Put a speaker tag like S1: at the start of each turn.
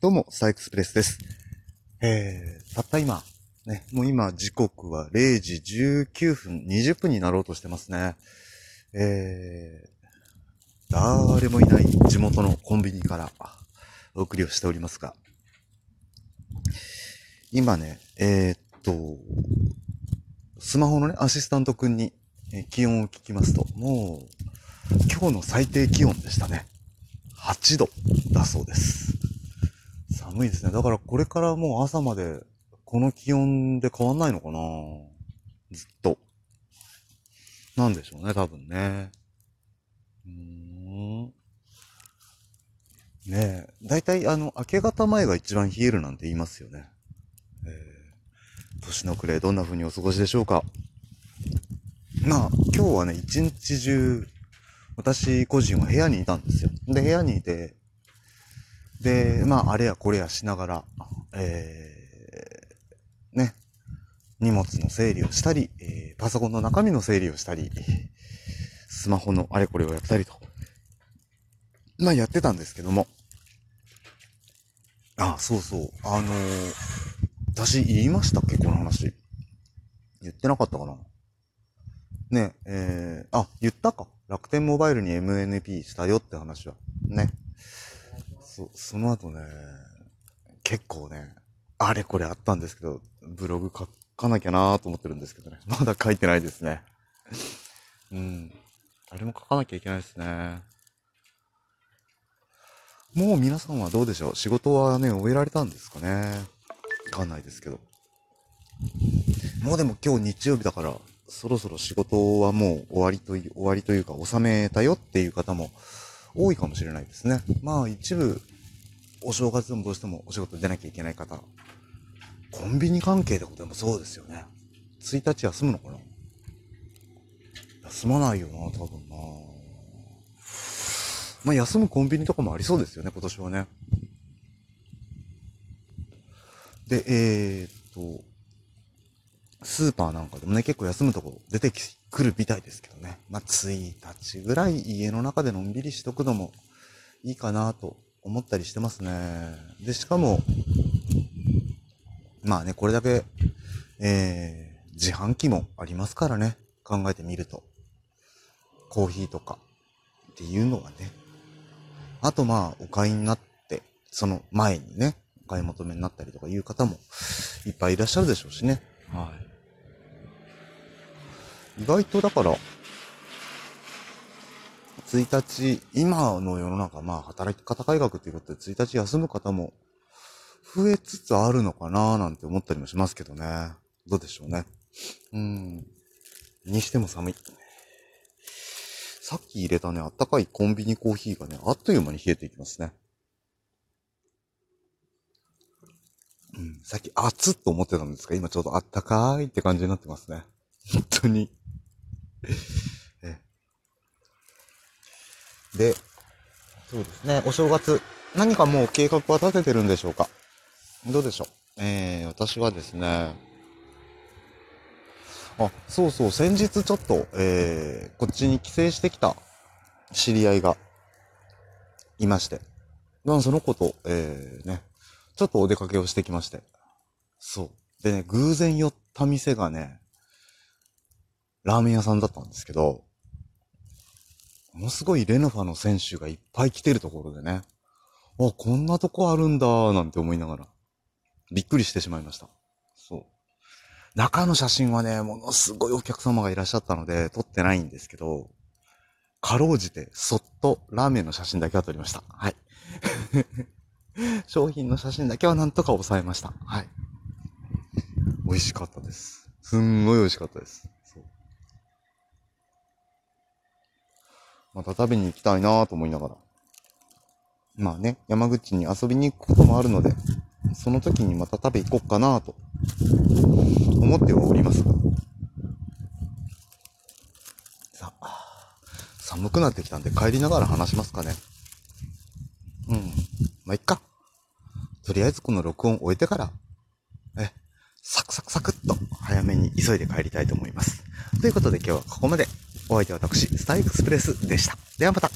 S1: どうも、サイクスプレスです。えー、たった今、ね、もう今時刻は0時19分、20分になろうとしてますね。えー、誰もいない地元のコンビニからお送りをしておりますが、今ね、えー、っと、スマホのね、アシスタントくんに、気温を聞きますと、もう、今日の最低気温でしたね。8度だそうです。寒いですね。だからこれからもう朝までこの気温で変わんないのかなずっと。なんでしょうね、多分ね。うーん。ねえ。だいたいあの、明け方前が一番冷えるなんて言いますよね。えー、年の暮れどんな風にお過ごしでしょうか。まあ、今日はね、一日中、私個人は部屋にいたんですよ。で、部屋にいて、で、まあ、あれやこれやしながら、えー、ね、荷物の整理をしたり、えー、パソコンの中身の整理をしたり、スマホのあれこれをやったりと。まあ、やってたんですけども。あ、そうそう。あのー、私言いましたっけ？この話。言ってなかったかな？ね、えー、あ、言ったか。楽天モバイルに MNP したよって話は。ね。そ、その後ね、結構ね、あれこれあったんですけど、ブログ書かなきゃなと思ってるんですけどね。まだ書いてないですね。うん。あれも書かなきゃいけないですね。もう皆さんはどうでしょう？仕事はね、終えられたんですかね？わかんないですけど。もうでも今日日曜日だから、そろそろ仕事はもう終わりとい、終わりというか収めたよっていう方も多いかもしれないですね。まあ一部、お正月でもどうしてもお仕事出なきゃいけない方、コンビニ関係とかでもそうですよね。1日休むのかな？休まないよな、多分な。まあ休むコンビニとかもありそうですよね、今年はね。で、えー、っと、スーパーなんかでもね、結構休むとこ出てくるみたいですけどね。まあ、1日ぐらい家の中でのんびりしとくのもいいかなと思ったりしてますね。で、しかも、まあね、これだけ、えー、自販機もありますからね。考えてみると。コーヒーとかっていうのはね。あとまあ、お買いになって、その前にね、お買い求めになったりとかいう方もいっぱいいらっしゃるでしょうしね。はい。意外とだから、1日、今の世の中、まあ、働き方改革ということで、1日休む方も増えつつあるのかななんて思ったりもしますけどね。どうでしょうね。うん。にしても寒い。さっき入れたね、あったかいコンビニコーヒーがね、あっという間に冷えていきますね。うん、さっき熱っと思ってたんですが、今ちょうどあったかーいって感じになってますね。本当に。で、そうですね、お正月、何かもう計画は立ててるんでしょうか？どうでしょう？えー、私はですね、あ、そうそう、先日ちょっと、えー、こっちに帰省してきた知り合いがいまして、まあその子と、えー、ね、ちょっとお出かけをしてきまして。そう。でね、偶然寄った店がね、ラーメン屋さんだったんですけど、ものすごいレノファの選手がいっぱい来てるところでね、あ、こんなとこあるんだ、なんて思いながら、びっくりしてしまいました。そう。中の写真はね、ものすごいお客様がいらっしゃったので、撮ってないんですけど、かろうじて、そっとラーメンの写真だけは撮りました。はい。商品の写真だけはなんとか抑えました。はい。美味しかったです。すんごい美味しかったです。そうまた食べに行きたいなと思いながら。まあね、山口に遊びに行くこともあるので、その時にまた食べ行こうかなと思ってはおりますが。さあ、寒くなってきたんで帰りながら話しますかね。うん。まあ、いっか。とりあえずこの録音を終えてから、え、サクサクサクっと早めに急いで帰りたいと思います。ということで今日はここまで。お相手は私、スタイエクスプレスでした。ではまた。